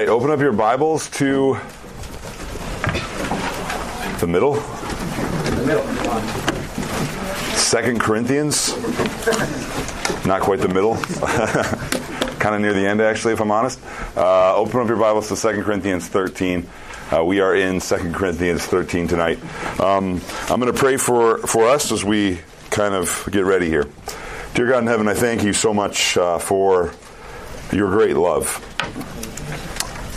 right, open up your Bibles to the middle. Second Corinthians. Not quite the middle. kind of near the end, actually, if I'm honest. Uh, open up your Bibles to Second Corinthians 13. Uh, we are in Second Corinthians 13 tonight. Um, I'm going to pray for, for us as we kind of get ready here. Dear God in heaven, I thank you so much uh, for your great love,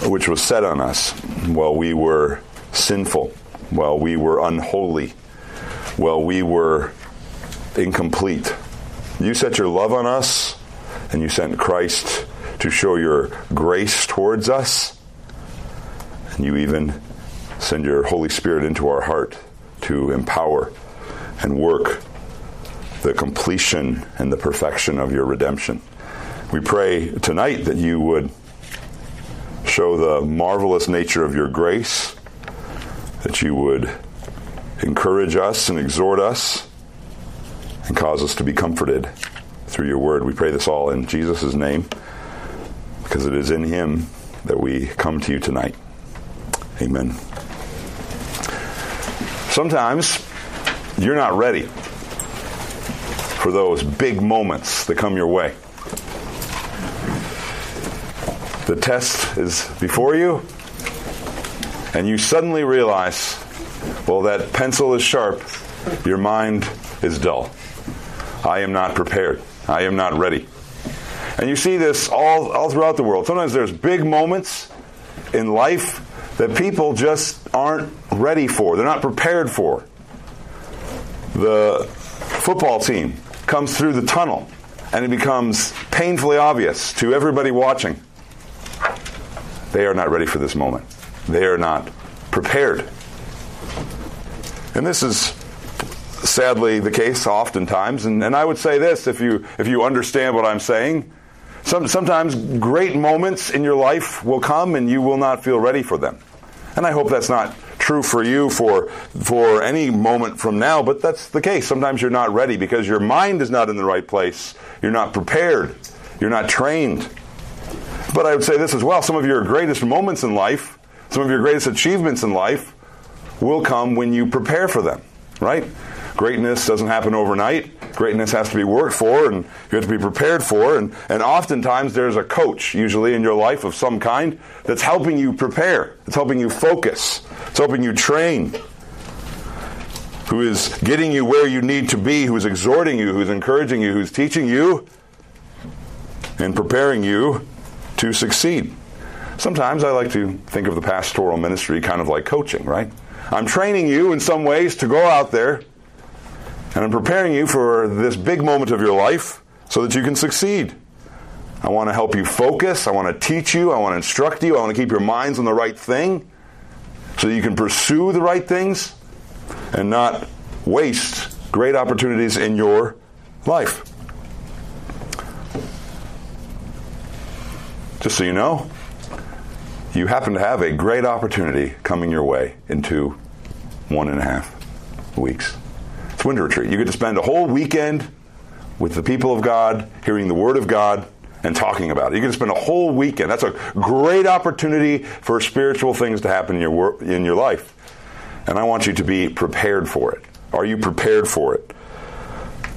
which was set on us while we were sinful, while we were unholy, while we were incomplete. You set your love on us, and you sent Christ to show your grace towards us, and you even send your Holy Spirit into our heart to empower and work the completion and the perfection of your redemption. We pray tonight that you would show the marvelous nature of your grace, that you would encourage us and exhort us, and cause us to be comforted through your word. We pray this all in Jesus' name, because it is in him that we come to you tonight. Amen. Sometimes you're not ready for those big moments that come your way. The test is before you, and you suddenly realize, well, that pencil is sharp, your mind is dull. I am not prepared. I am not ready. And you see this all, all throughout the world. Sometimes there's big moments in life that people just aren't ready for, they're not prepared for. The football team comes through the tunnel and it becomes painfully obvious to everybody watching they are not ready for this moment. They are not prepared. And this is sadly the case oftentimes. And, and I would say this if you, if you understand what I'm saying, some, sometimes great moments in your life will come and you will not feel ready for them. And I hope that's not true for you for, for any moment from now, but that's the case. Sometimes you're not ready because your mind is not in the right place. You're not prepared. You're not trained. But I would say this as well some of your greatest moments in life, some of your greatest achievements in life will come when you prepare for them, right? Greatness doesn't happen overnight. Greatness has to be worked for and you have to be prepared for. And, and oftentimes there's a coach, usually in your life of some kind, that's helping you prepare, it's helping you focus, it's helping you train, who is getting you where you need to be, who's exhorting you, who's encouraging you, who's teaching you and preparing you to succeed. Sometimes I like to think of the pastoral ministry kind of like coaching, right? I'm training you in some ways to go out there and I'm preparing you for this big moment of your life so that you can succeed. I want to help you focus. I want to teach you. I want to instruct you. I want to keep your minds on the right thing so you can pursue the right things and not waste great opportunities in your life. Just so you know, you happen to have a great opportunity coming your way in two, one and a half weeks. It's winter retreat. You get to spend a whole weekend with the people of God, hearing the Word of God, and talking about it. You get to spend a whole weekend. That's a great opportunity for spiritual things to happen in your in your life. And I want you to be prepared for it. Are you prepared for it?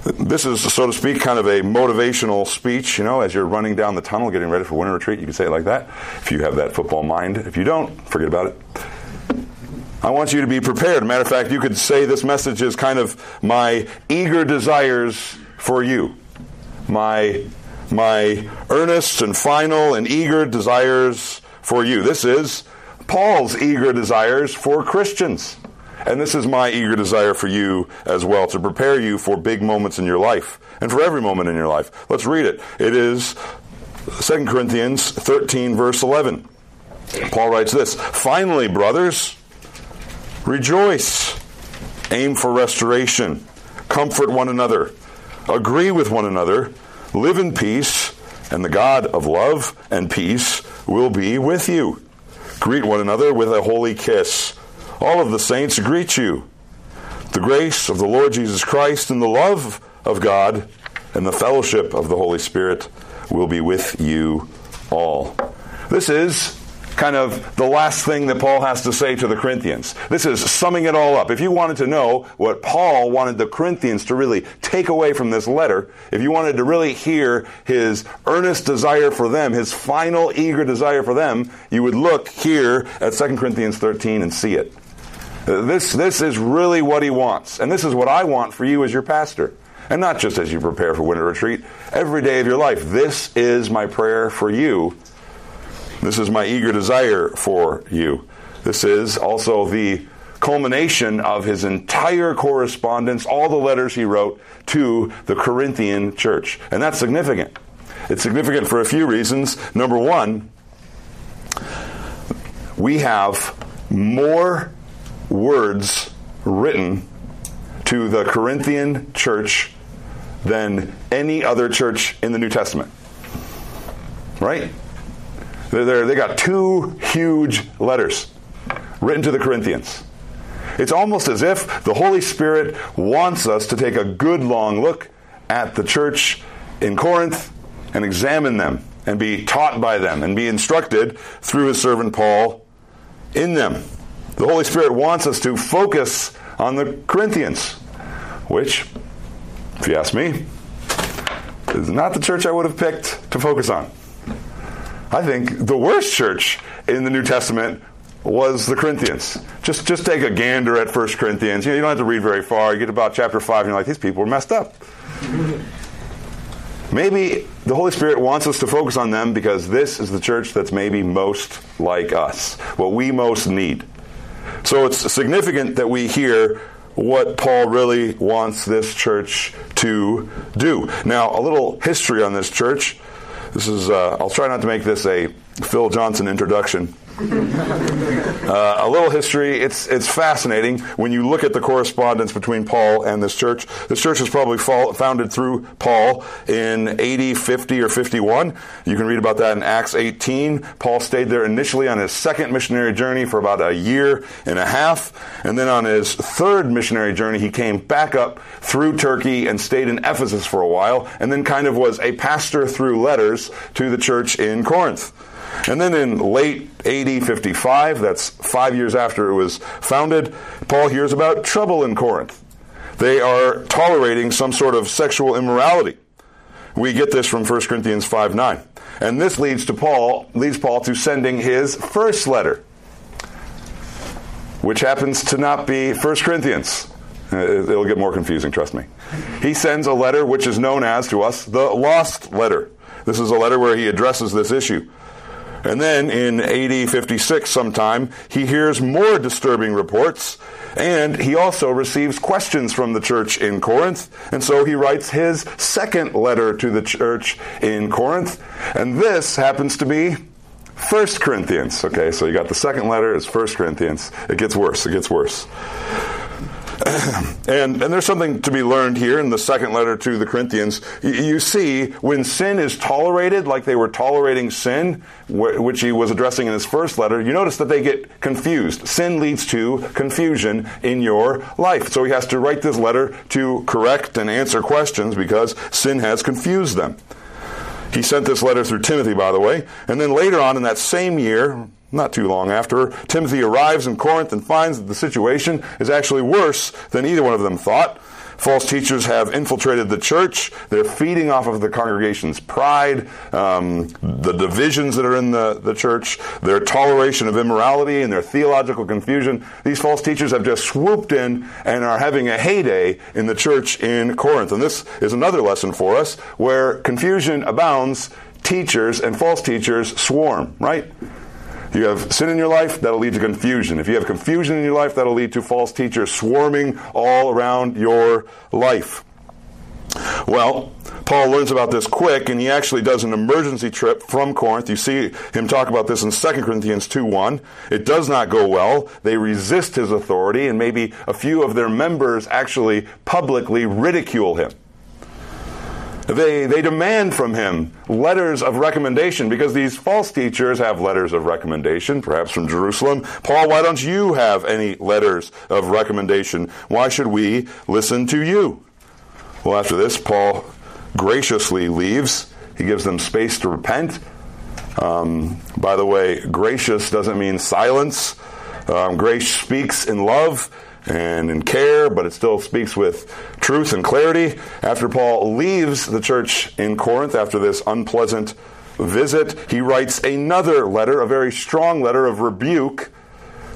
This is, so to speak, kind of a motivational speech, you know, as you're running down the tunnel getting ready for winter retreat. You can say it like that if you have that football mind. If you don't, forget about it. I want you to be prepared. Matter of fact, you could say this message is kind of my eager desires for you. My, my earnest and final and eager desires for you. This is Paul's eager desires for Christians. And this is my eager desire for you as well, to prepare you for big moments in your life and for every moment in your life. Let's read it. It is 2 Corinthians 13, verse 11. Paul writes this Finally, brothers, rejoice, aim for restoration, comfort one another, agree with one another, live in peace, and the God of love and peace will be with you. Greet one another with a holy kiss. All of the saints greet you. The grace of the Lord Jesus Christ and the love of God and the fellowship of the Holy Spirit will be with you all. This is kind of the last thing that Paul has to say to the Corinthians. This is summing it all up. If you wanted to know what Paul wanted the Corinthians to really take away from this letter, if you wanted to really hear his earnest desire for them, his final eager desire for them, you would look here at 2 Corinthians 13 and see it. This, this is really what he wants. And this is what I want for you as your pastor. And not just as you prepare for winter retreat, every day of your life. This is my prayer for you this is my eager desire for you. This is also the culmination of his entire correspondence, all the letters he wrote to the Corinthian church. And that's significant. It's significant for a few reasons. Number one, we have more words written to the Corinthian church than any other church in the New Testament. Right? They're, they got two huge letters written to the Corinthians. It's almost as if the Holy Spirit wants us to take a good long look at the church in Corinth and examine them and be taught by them and be instructed through his servant Paul in them. The Holy Spirit wants us to focus on the Corinthians, which, if you ask me, is not the church I would have picked to focus on. I think the worst church in the New Testament was the Corinthians. Just just take a gander at 1 Corinthians. You, know, you don't have to read very far. You get about chapter 5 and you're like, these people are messed up. Maybe the Holy Spirit wants us to focus on them because this is the church that's maybe most like us, what we most need. So it's significant that we hear what Paul really wants this church to do. Now, a little history on this church. This is, uh, I'll try not to make this a Phil Johnson introduction. Uh, a little history. It's it's fascinating when you look at the correspondence between Paul and this church. This church was probably fall, founded through Paul in AD 50 or 51. You can read about that in Acts 18. Paul stayed there initially on his second missionary journey for about a year and a half, and then on his third missionary journey, he came back up through Turkey and stayed in Ephesus for a while, and then kind of was a pastor through letters to the church in Corinth. And then in late AD 55, that's five years after it was founded, Paul hears about trouble in Corinth. They are tolerating some sort of sexual immorality. We get this from 1 Corinthians 5 9. And this leads to Paul, leads Paul to sending his first letter, which happens to not be 1 Corinthians. Uh, it'll get more confusing, trust me. He sends a letter which is known as to us the lost letter. This is a letter where he addresses this issue. And then in AD 56 sometime, he hears more disturbing reports and he also receives questions from the church in Corinth. And so he writes his second letter to the church in Corinth. And this happens to be First Corinthians. Okay, so you got the second letter, it's First Corinthians. It gets worse, it gets worse. and, and there's something to be learned here in the second letter to the Corinthians. You, you see, when sin is tolerated, like they were tolerating sin, wh- which he was addressing in his first letter, you notice that they get confused. Sin leads to confusion in your life. So he has to write this letter to correct and answer questions because sin has confused them. He sent this letter through Timothy, by the way. And then later on in that same year, not too long after, Timothy arrives in Corinth and finds that the situation is actually worse than either one of them thought. False teachers have infiltrated the church. They're feeding off of the congregation's pride, um, the divisions that are in the, the church, their toleration of immorality, and their theological confusion. These false teachers have just swooped in and are having a heyday in the church in Corinth. And this is another lesson for us where confusion abounds, teachers and false teachers swarm, right? You have sin in your life, that'll lead to confusion. If you have confusion in your life, that'll lead to false teachers swarming all around your life. Well, Paul learns about this quick, and he actually does an emergency trip from Corinth. You see him talk about this in 2 Corinthians 2 1. It does not go well. They resist his authority, and maybe a few of their members actually publicly ridicule him. They, they demand from him letters of recommendation because these false teachers have letters of recommendation, perhaps from Jerusalem. Paul, why don't you have any letters of recommendation? Why should we listen to you? Well, after this, Paul graciously leaves. He gives them space to repent. Um, by the way, gracious doesn't mean silence. Um, grace speaks in love and in care, but it still speaks with truth and clarity. After Paul leaves the church in Corinth after this unpleasant visit, he writes another letter, a very strong letter of rebuke.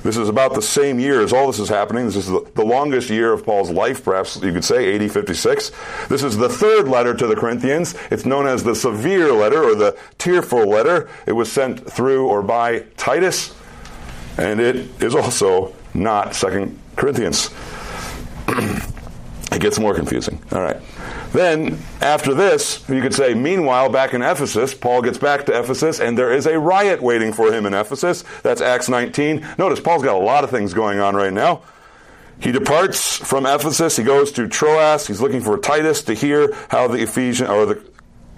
This is about the same year as all this is happening. This is the, longest year of Paul's life, perhaps you could say, AD 56. This is the third letter to the Corinthians. It's known as the severe letter or the tearful letter. It was sent through or by Titus, and it is also not Second Corinthians. it gets more confusing. All right. Then, after this, you could say, meanwhile, back in Ephesus, Paul gets back to Ephesus, and there is a riot waiting for him in Ephesus. That's Acts 19. Notice, Paul's got a lot of things going on right now. He departs from Ephesus. He goes to Troas. He's looking for Titus to hear how the Ephesian or the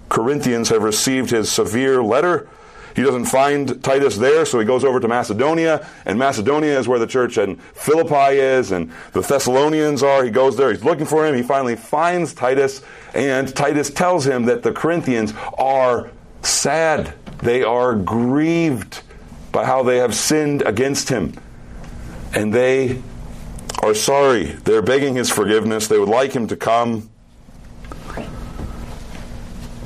Corinthians have received his severe letter. He doesn't find Titus there, so he goes over to Macedonia, and Macedonia is where the church in Philippi is, and the Thessalonians are. He goes there, he's looking for him. He finally finds Titus, and Titus tells him that the Corinthians are sad. They are grieved by how they have sinned against him. And they are sorry. They're begging his forgiveness. They would like him to come.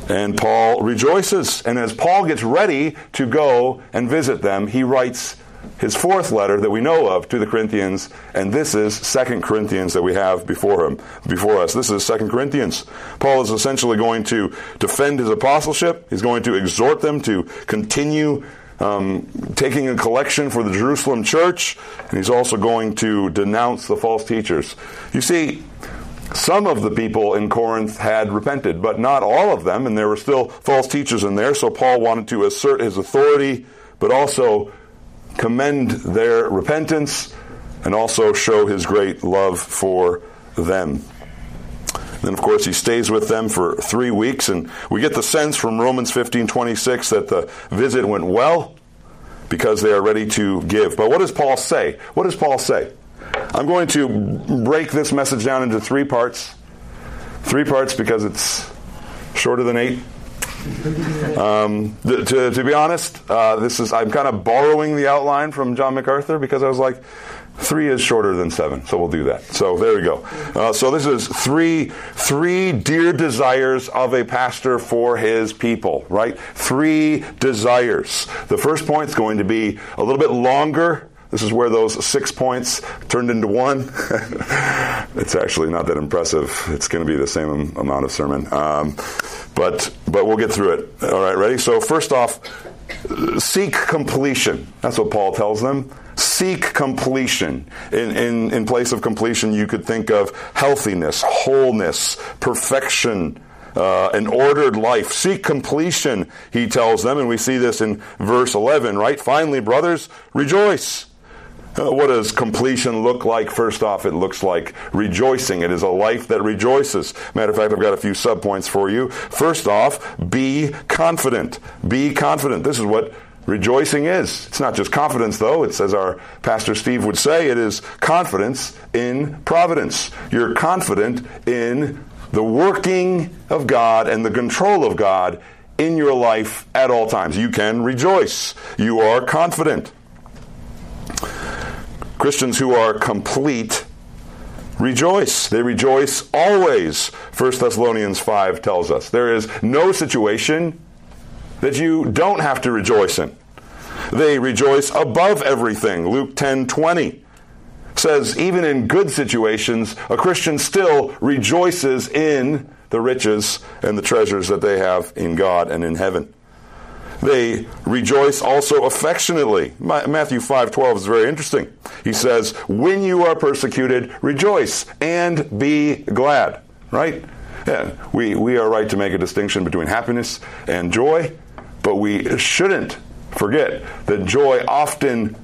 And Paul rejoices. And as Paul gets ready to go and visit them, he writes his fourth letter that we know of to the Corinthians, and this is Second Corinthians that we have before him, before us. This is Second Corinthians. Paul is essentially going to defend his apostleship. He's going to exhort them to continue um, taking a collection for the Jerusalem church, and he's also going to denounce the false teachers. You see, some of the people in Corinth had repented, but not all of them, and there were still false teachers in there. So Paul wanted to assert his authority, but also commend their repentance and also show his great love for them. Then, of course, he stays with them for three weeks, and we get the sense from Romans 15 26 that the visit went well because they are ready to give. But what does Paul say? What does Paul say? I'm going to break this message down into three parts. Three parts because it's shorter than eight. Um, to, to, be honest, uh, this is I'm kind of borrowing the outline from John MacArthur because I was like, three is shorter than seven, so we'll do that. So there we go. Uh, so this is three three dear desires of a pastor for his people. Right? Three desires. The first point is going to be a little bit longer this is where those six points turned into one. it's actually not that impressive. It's going to be the same amount of sermon. Um, but, but we'll get through it. All right, ready? So, first off, seek completion. That's what Paul tells them. Seek completion. In, in, in place of completion, you could think of healthiness, wholeness, perfection, uh, an ordered life. Seek completion, he tells them, and we see this in verse 11, right? Finally, brothers, rejoice. Uh, what does completion look like? First off, it looks like rejoicing. It is a life that rejoices. Matter of fact, I've got a few subpoints for you. First off, be confident. Be confident. This is what rejoicing is. It's not just confidence, though. It's, as our Pastor Steve would say, it is confidence in providence. You're confident in the working of God and the control of God in your life at all times. You can rejoice. You are confident. Christians who are complete rejoice. They rejoice always. 1 Thessalonians 5 tells us there is no situation that you don't have to rejoice in. They rejoice above everything. Luke 10 20 says, even in good situations, a Christian still rejoices in the riches and the treasures that they have in God and in heaven. They rejoice also affectionately. Matthew 5:12 is very interesting. He says, "When you are persecuted, rejoice and be glad." Right? Yeah, we we are right to make a distinction between happiness and joy, but we shouldn't forget that joy often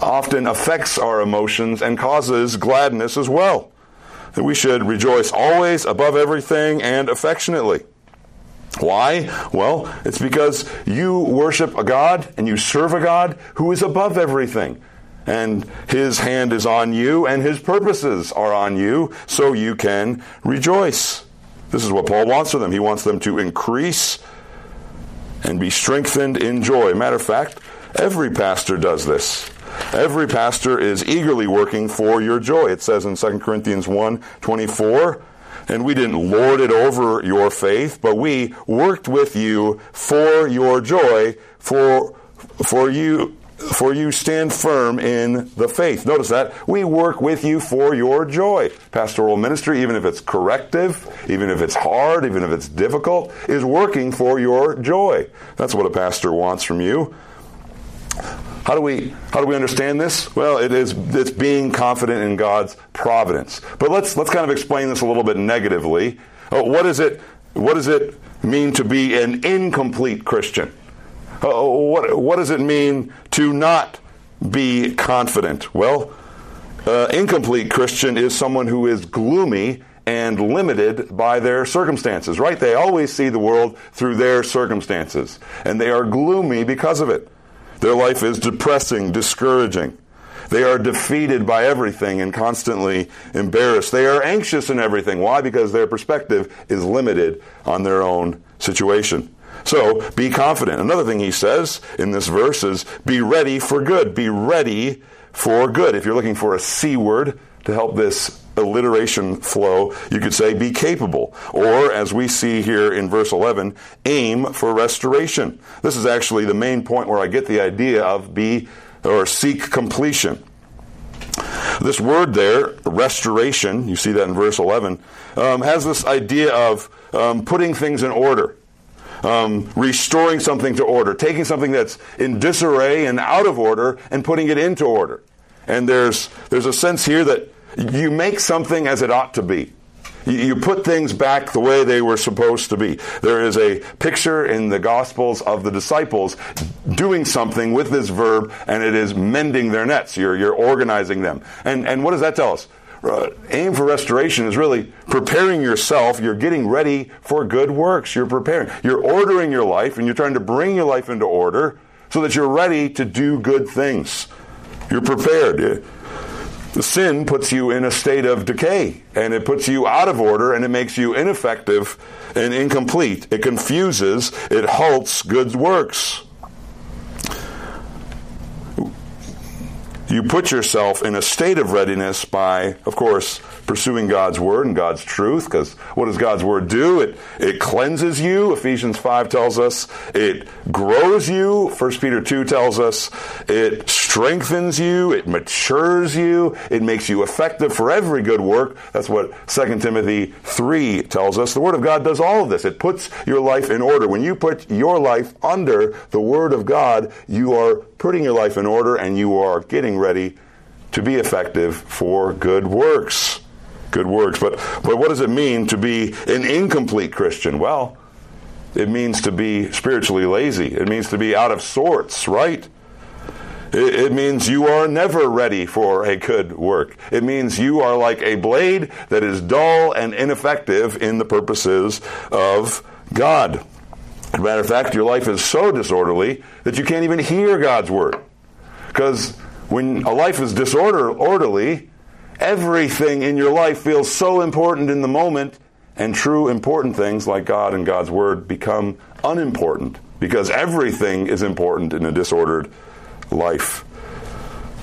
often affects our emotions and causes gladness as well. That we should rejoice always above everything and affectionately. Why? Well, it's because you worship a God and you serve a God who is above everything. And his hand is on you and his purposes are on you, so you can rejoice. This is what Paul wants for them. He wants them to increase and be strengthened in joy. Matter of fact, every pastor does this. Every pastor is eagerly working for your joy. It says in 2 Corinthians 1 24, and we didn't lord it over your faith, but we worked with you for your joy, for for you for you stand firm in the faith. Notice that. We work with you for your joy. Pastoral ministry, even if it's corrective, even if it's hard, even if it's difficult, is working for your joy. That's what a pastor wants from you. How do we how do we understand this? Well, it is it's being confident in God's providence. But let's let's kind of explain this a little bit negatively. Uh, what is it what does it mean to be an incomplete Christian? Uh, what what does it mean to not be confident? Well, uh, incomplete Christian is someone who is gloomy and limited by their circumstances, right? They always see the world through their circumstances, and they are gloomy because of it. Their life is depressing, discouraging. They are defeated by everything and constantly embarrassed. They are anxious in everything. Why? Because their perspective is limited on their own situation. So be confident. Another thing he says in this verse is be ready for good. Be ready for good. If you're looking for a C word to help this alliteration flow, you could say be capable. Or, as we see here in verse 11, aim for restoration. This is actually the main point where I get the idea of be or seek completion. This word there, restoration, you see that in verse 11, um, has this idea of um, putting things in order. Um, restoring something to order, taking something that's in disarray and out of order and putting it into order. And there's there's a sense here that you make something as it ought to be. You put things back the way they were supposed to be. There is a picture in the Gospels of the disciples doing something with this verb, and it is mending their nets. You're, you're organizing them. And, and what does that tell us? Uh, aim for restoration is really preparing yourself. You're getting ready for good works. You're preparing. You're ordering your life, and you're trying to bring your life into order so that you're ready to do good things. You're prepared. The sin puts you in a state of decay and it puts you out of order and it makes you ineffective and incomplete. It confuses, it halts good works. You put yourself in a state of readiness by, of course, pursuing God's word and God's truth, because what does God's word do? It, it cleanses you, Ephesians 5 tells us. It grows you, 1 Peter 2 tells us. It strengthens you, it matures you, it makes you effective for every good work. That's what 2 Timothy 3 tells us. The word of God does all of this. It puts your life in order. When you put your life under the word of God, you are putting your life in order and you are getting ready to be effective for good works good works. But, but what does it mean to be an incomplete Christian? Well, it means to be spiritually lazy. It means to be out of sorts, right? It, it means you are never ready for a good work. It means you are like a blade that is dull and ineffective in the purposes of God. As a matter of fact, your life is so disorderly that you can't even hear God's word. Because when a life is disorderly, Everything in your life feels so important in the moment, and true important things like God and God's Word become unimportant because everything is important in a disordered life.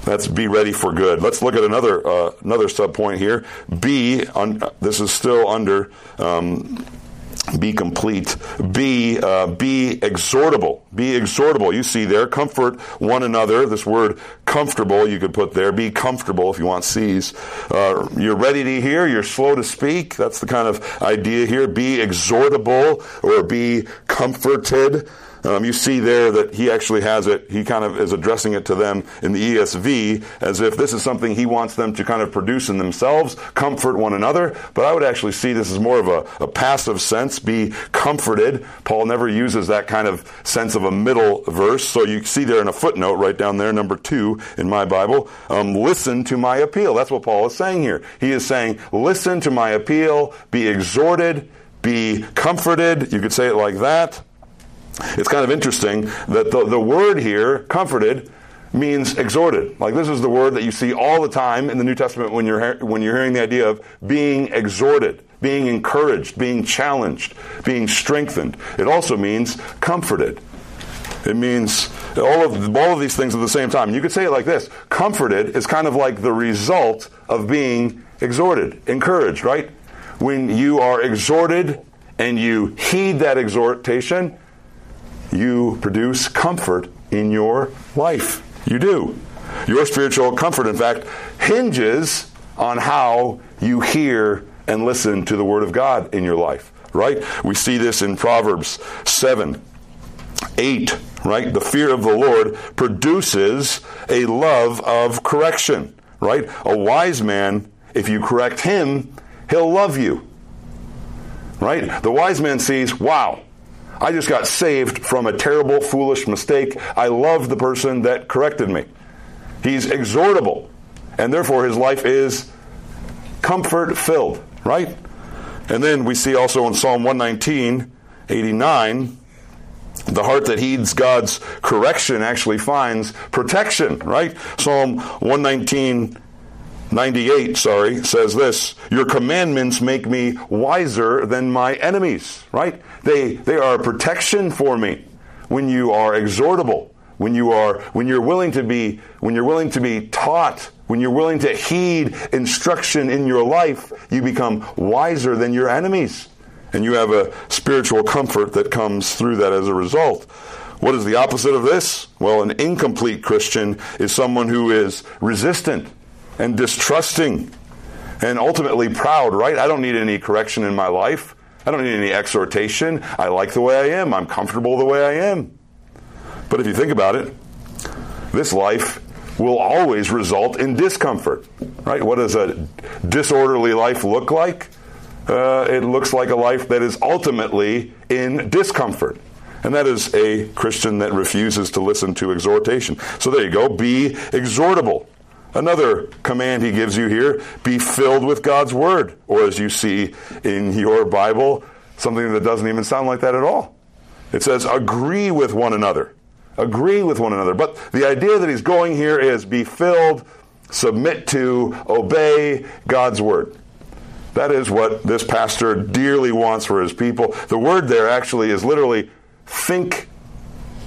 Let's be ready for good. Let's look at another uh, another sub point here. B. un, this is still under um, be complete. Be uh, be exhortable. Be exhortable. You see there, comfort one another. This word comfortable you could put there. Be comfortable if you want C's. Uh, you're ready to hear. You're slow to speak. That's the kind of idea here. Be exhortable or be comforted. Um, you see there that he actually has it, he kind of is addressing it to them in the ESV as if this is something he wants them to kind of produce in themselves, comfort one another. But I would actually see this as more of a, a passive sense, be comforted. Paul never uses that kind of sense of a middle verse. So you see there in a footnote right down there, number two in my Bible, um, listen to my appeal. That's what Paul is saying here. He is saying, listen to my appeal, be exhorted, be comforted. You could say it like that. It's kind of interesting that the, the word here, comforted, means exhorted. Like this is the word that you see all the time in the New Testament when you're when you're hearing the idea of being exhorted, being encouraged, being challenged, being strengthened. It also means comforted. It means all of all of these things at the same time. You could say it like this: comforted is kind of like the result of being exhorted, encouraged, right? When you are exhorted and you heed that exhortation, you produce comfort in your life. You do. Your spiritual comfort, in fact, hinges on how you hear and listen to the Word of God in your life, right? We see this in Proverbs 7 8, right? The fear of the Lord produces a love of correction, right? A wise man, if you correct him, he'll love you, right? The wise man sees, wow, I just got saved from a terrible, foolish mistake. I love the person that corrected me. He's exhortable, and therefore his life is comfort filled, right? And then we see also in Psalm 119, 89, the heart that heeds God's correction actually finds protection, right? Psalm 119, 98, sorry, says this Your commandments make me wiser than my enemies, right? They, they are protection for me when you are exhortable, when you are, when you're willing to be, when you're willing to be taught, when you're willing to heed instruction in your life, you become wiser than your enemies. And you have a spiritual comfort that comes through that as a result. What is the opposite of this? Well, an incomplete Christian is someone who is resistant and distrusting and ultimately proud, right? I don't need any correction in my life. I don't need any exhortation. I like the way I am. I'm comfortable the way I am. But if you think about it, this life will always result in discomfort, right? What does a disorderly life look like? Uh, it looks like a life that is ultimately in discomfort. And that is a Christian that refuses to listen to exhortation. So there you go. Be exhortable. Another command he gives you here be filled with God's Word. Or as you see in your Bible, something that doesn't even sound like that at all. It says, agree with one another. Agree with one another. But the idea that he's going here is be filled, submit to, obey God's Word. That is what this pastor dearly wants for his people. The word there actually is literally think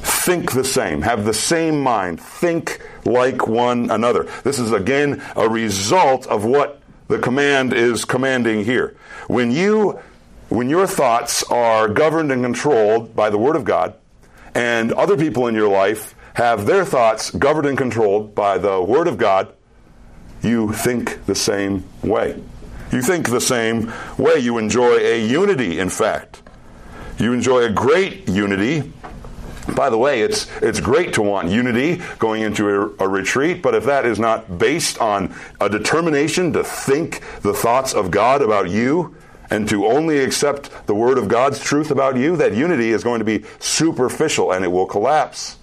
think the same, have the same mind, think like one another. This is again a result of what the command is commanding here. When you when your thoughts are governed and controlled by the word of God and other people in your life have their thoughts governed and controlled by the word of God, you think the same way. You think the same way. You enjoy a unity, in fact. You enjoy a great unity. By the way, it's, it's great to want unity going into a, a, retreat, but if that is not based on a determination to think the thoughts of God about you and to only accept the Word of God's truth about you, that unity is going to be superficial and it will collapse.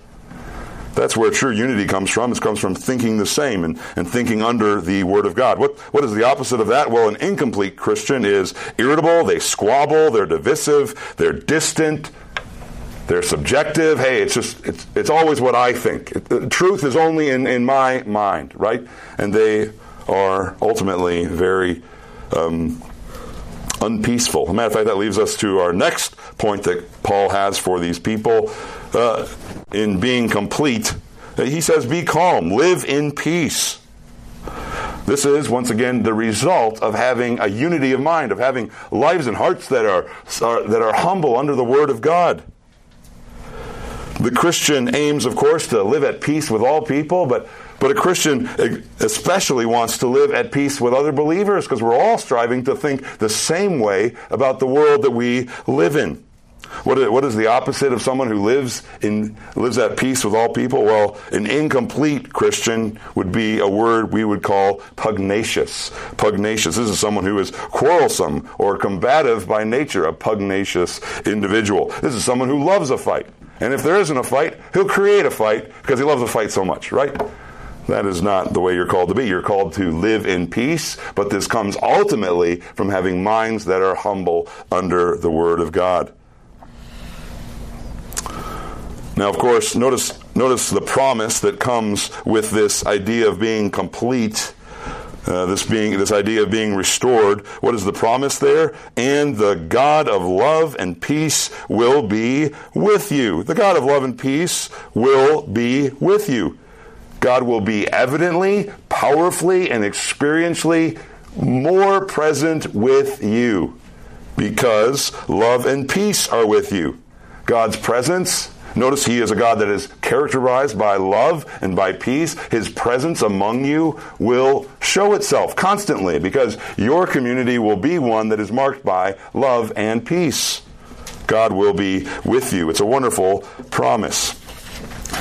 That's where true unity comes from. It comes from thinking the same and, and thinking under the Word of God. What, what is the opposite of that? Well, an incomplete Christian is irritable, they squabble, they're divisive, they're distant, they're subjective. Hey, it's just, it's, it's always what I think. It, the truth is only in, in my mind, right? And they are ultimately very um, unpeaceful. As a matter of fact, that leaves us to our next point that Paul has for these people. Uh, in being complete, he says, Be calm, live in peace. This is, once again, the result of having a unity of mind, of having lives and hearts that are, are, that are humble under the Word of God. The Christian aims, of course, to live at peace with all people, but, but a Christian especially wants to live at peace with other believers because we're all striving to think the same way about the world that we live in. What is, what is the opposite of someone who lives in lives at peace with all people? Well, an incomplete Christian would be a word we would call pugnacious. Pugnacious. This is someone who is quarrelsome or combative by nature, a pugnacious individual. This is someone who loves a fight. And if there isn't a fight, he'll create a fight because he loves a fight so much, right? That is not the way you're called to be. You're called to live in peace, but this comes ultimately from having minds that are humble under the Word of God. Now, of course, notice, notice the promise that comes with this idea of being complete. Uh, this being this idea of being restored. What is the promise there? And the God of love and peace will be with you. The God of love and peace will be with you. God will be evidently, powerfully, and experientially more present with you because love and peace are with you. God's presence Notice he is a God that is characterized by love and by peace. His presence among you will show itself constantly because your community will be one that is marked by love and peace. God will be with you. It's a wonderful promise.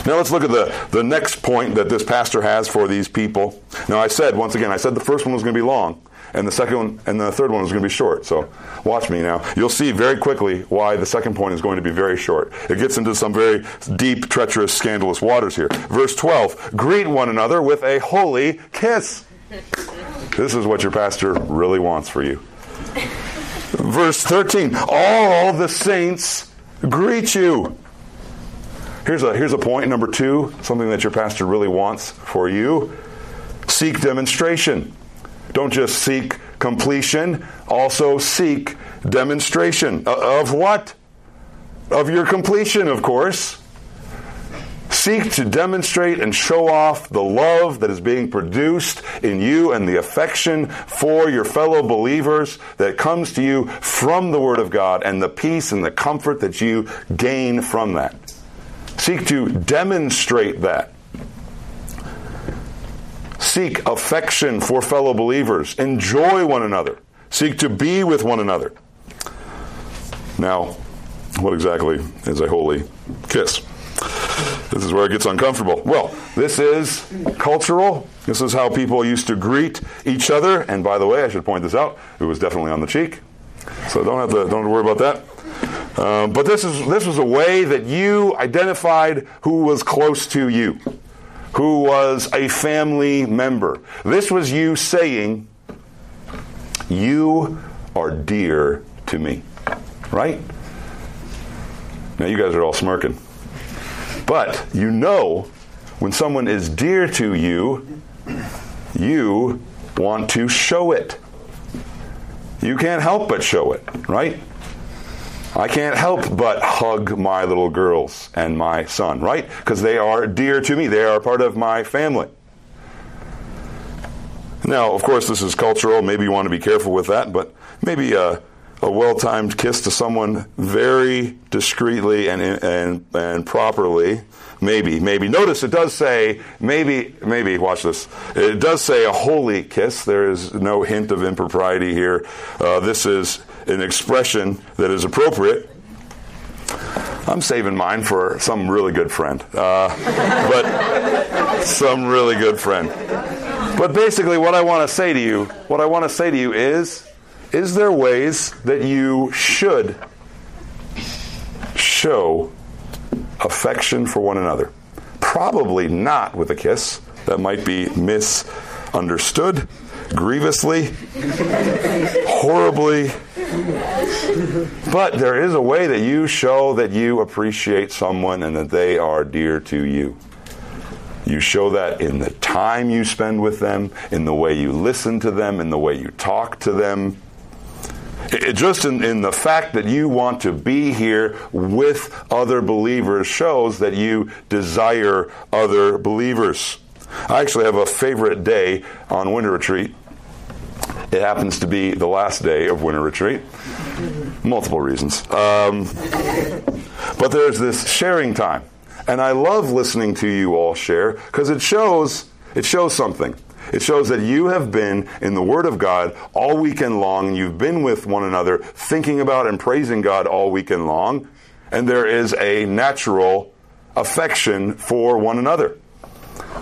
Now let's look at the, the next point that this pastor has for these people. Now I said, once again, I said the first one was going to be long and the second one and the third one is going to be short. So watch me now. You'll see very quickly why the second point is going to be very short. It gets into some very deep, treacherous, scandalous waters here. Verse 12 Greet one another with a holy kiss. This is what your pastor really wants for you. Verse 13 All the saints greet you. Here's a, here's a point, number two, something that your pastor really wants for you. Seek demonstration. Don't just seek completion, also seek demonstration. Uh, of what? Of your completion, of course. Seek to demonstrate and show off the love that is being produced in you and the affection for your fellow believers that comes to you from the Word of God and the peace and the comfort that you gain from that. Seek to demonstrate that. Seek affection for fellow believers. Enjoy one another. Seek to be with one another. Now, what exactly is a holy kiss? This is where it gets uncomfortable. Well, this is cultural. This is how people used to greet each other. And by the way, I should point this out. It was definitely on the cheek. So don't have to don't have to worry about that. Um, but this is this was a way that you identified who was close to you who was a family member. This was you saying, You are dear to me. Right? Now, you guys are all smirking. But you know when someone is dear to you, you want to show it. You can't help but show it, right? I can't help but hug my little girls and my son, right? Because they are dear to me. They are part of my family. Now, of course, this is cultural. Maybe you want to be careful with that, but maybe a, a well timed kiss to someone very discreetly and, and, and properly. Maybe, maybe. Notice it does say, maybe, maybe, watch this. It does say a holy kiss. There is no hint of impropriety here. Uh, this is an expression that is appropriate. I'm saving mine for some really good friend, uh, but some really good friend. But basically, what I want to say to you, what I want to say to you is, is there ways that you should show affection for one another? Probably not with a kiss. That might be misunderstood grievously, horribly. But there is a way that you show that you appreciate someone and that they are dear to you. You show that in the time you spend with them, in the way you listen to them, in the way you talk to them. It, just in, in, the fact that you want to be here with other believers shows that you desire other believers. I actually have a favorite day on winter retreat. It happens to be the last day of winter retreat. Multiple reasons. Um, but there's this sharing time. And I love listening to you all share because it shows it shows something. It shows that you have been in the Word of God all weekend long, and you've been with one another, thinking about and praising God all weekend long, and there is a natural affection for one another.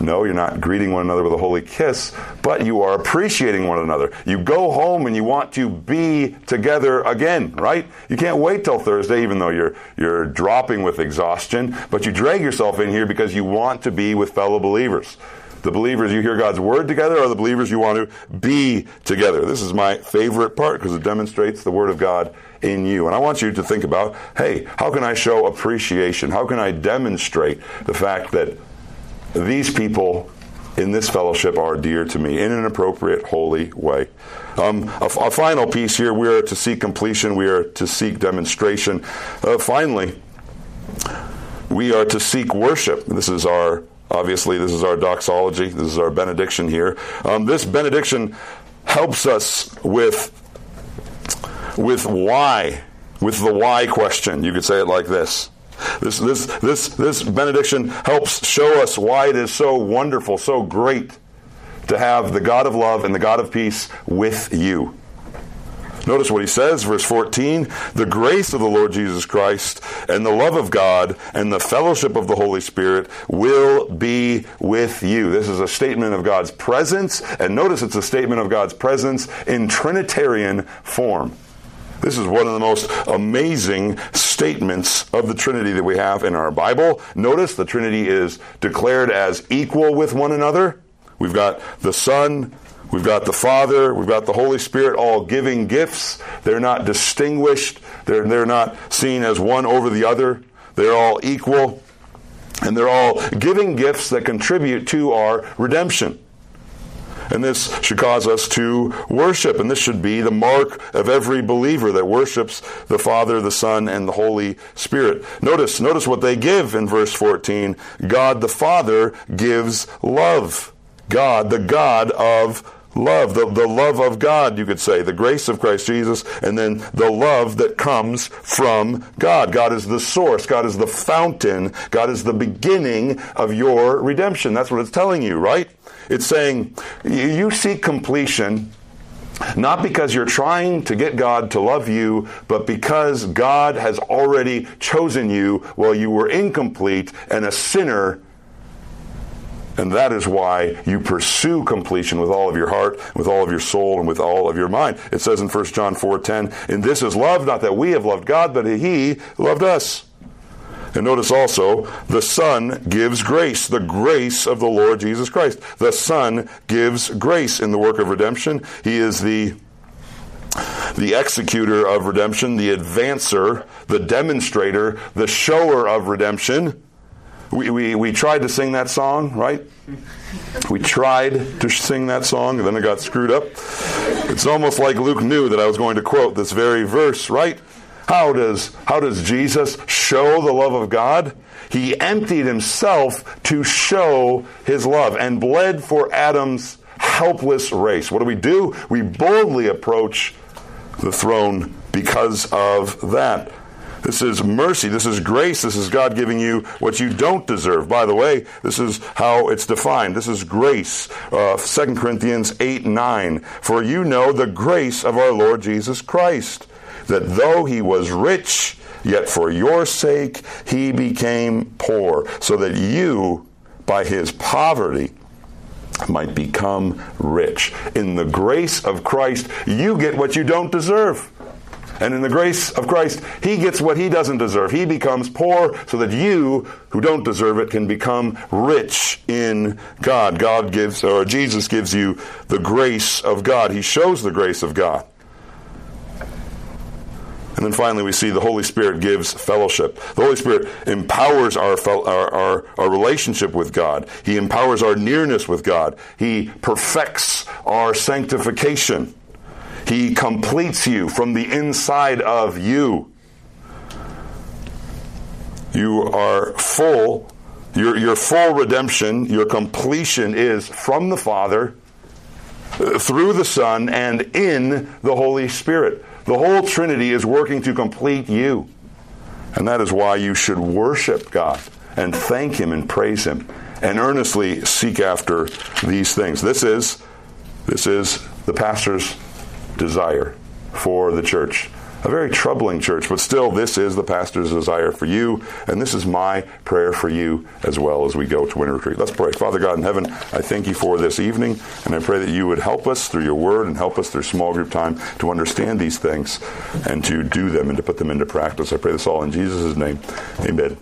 No, you're not greeting one another with a holy kiss, but you are appreciating one another. You go home and you want to be together again, right? You can't wait till Thursday, even though you're, you're dropping with exhaustion, but you drag yourself in here because you want to be with fellow believers. The believers you hear God's word together are the believers you want to be together. This is my favorite part because it demonstrates the word of God in you. And I want you to think about hey, how can I show appreciation? How can I demonstrate the fact that these people in this fellowship are dear to me in an appropriate, holy way. Um, a, a, final piece here we are to seek completion, we are to seek demonstration. Uh, finally, we are to seek worship. This is our, obviously, this is our doxology, this is our benediction here. Um, this benediction helps us with, with why, with the why question. You could say it like this. This, this, this, this benediction helps show us why it is so wonderful, so great to have the God of love and the God of peace with you. Notice what he says, verse 14 the grace of the Lord Jesus Christ and the love of God and the fellowship of the Holy Spirit will be with you. This is a statement of God's presence, and notice it's a statement of God's presence in Trinitarian form. This is one of the most amazing statements of the Trinity that we have in our Bible. Notice the Trinity is declared as equal with one another. We've got the Son, we've got the Father, we've got the Holy Spirit all giving gifts. They're not distinguished, they're, they're not seen as one over the other. They're all equal, and they're all giving gifts that contribute to our redemption. And this should cause us to worship. And this should be the mark of every believer that worships the Father, the Son, and the Holy Spirit. Notice, notice what they give in verse 14. God the Father gives love. God, the God of love, the, the love of God, you could say, the grace of Christ Jesus, and then the love that comes from God. God is the source, God is the fountain, God is the beginning of your redemption. That's what it's telling you, right? It's saying you seek completion not because you're trying to get God to love you, but because God has already chosen you while you were incomplete and a sinner and that is why you pursue completion with all of your heart, with all of your soul, and with all of your mind. It says in 1 John 4:10, "And this is love, not that we have loved God, but he loved us." And notice also, the Son gives grace, the grace of the Lord Jesus Christ. The Son gives grace in the work of redemption. He is the the executor of redemption, the advancer, the demonstrator, the shower of redemption. We, we, we tried to sing that song, right? We tried to sing that song, and then it got screwed up. It's almost like Luke knew that I was going to quote this very verse, right? How does, how does Jesus show the love of God? He emptied himself to show his love and bled for Adam's helpless race. What do we do? We boldly approach the throne because of that. This is mercy. This is grace. This is God giving you what you don't deserve. By the way, this is how it's defined. This is grace. Uh, 2 Corinthians 8 9. For you know the grace of our Lord Jesus Christ, that though he was rich, yet for your sake he became poor, so that you, by his poverty, might become rich. In the grace of Christ, you get what you don't deserve. And in the grace of Christ, he gets what he doesn't deserve. He becomes poor so that you, who don't deserve it, can become rich in God. God gives, or Jesus gives you the grace of God. He shows the grace of God. And then finally, we see the Holy Spirit gives fellowship. The Holy Spirit empowers our, our, our, our, relationship with God. He empowers our nearness with God. He perfects our sanctification. He completes you from the inside of you. You are full. Your, your full redemption, your completion is from the Father, uh, through the Son, and in the Holy Spirit. The whole Trinity is working to complete you. And that is why you should worship God and thank Him and praise Him and earnestly seek after these things. This is, this is the pastor's desire for the church. A very troubling church, but still, this is the pastor's desire for you, and this is my prayer for you as well as we go to winter retreat. Let's pray. Father God in heaven, I thank you for this evening, and I pray that you would help us through your word and help us through small group time to understand these things and to do them and to put them into practice. I pray this all in Jesus' name. Amen.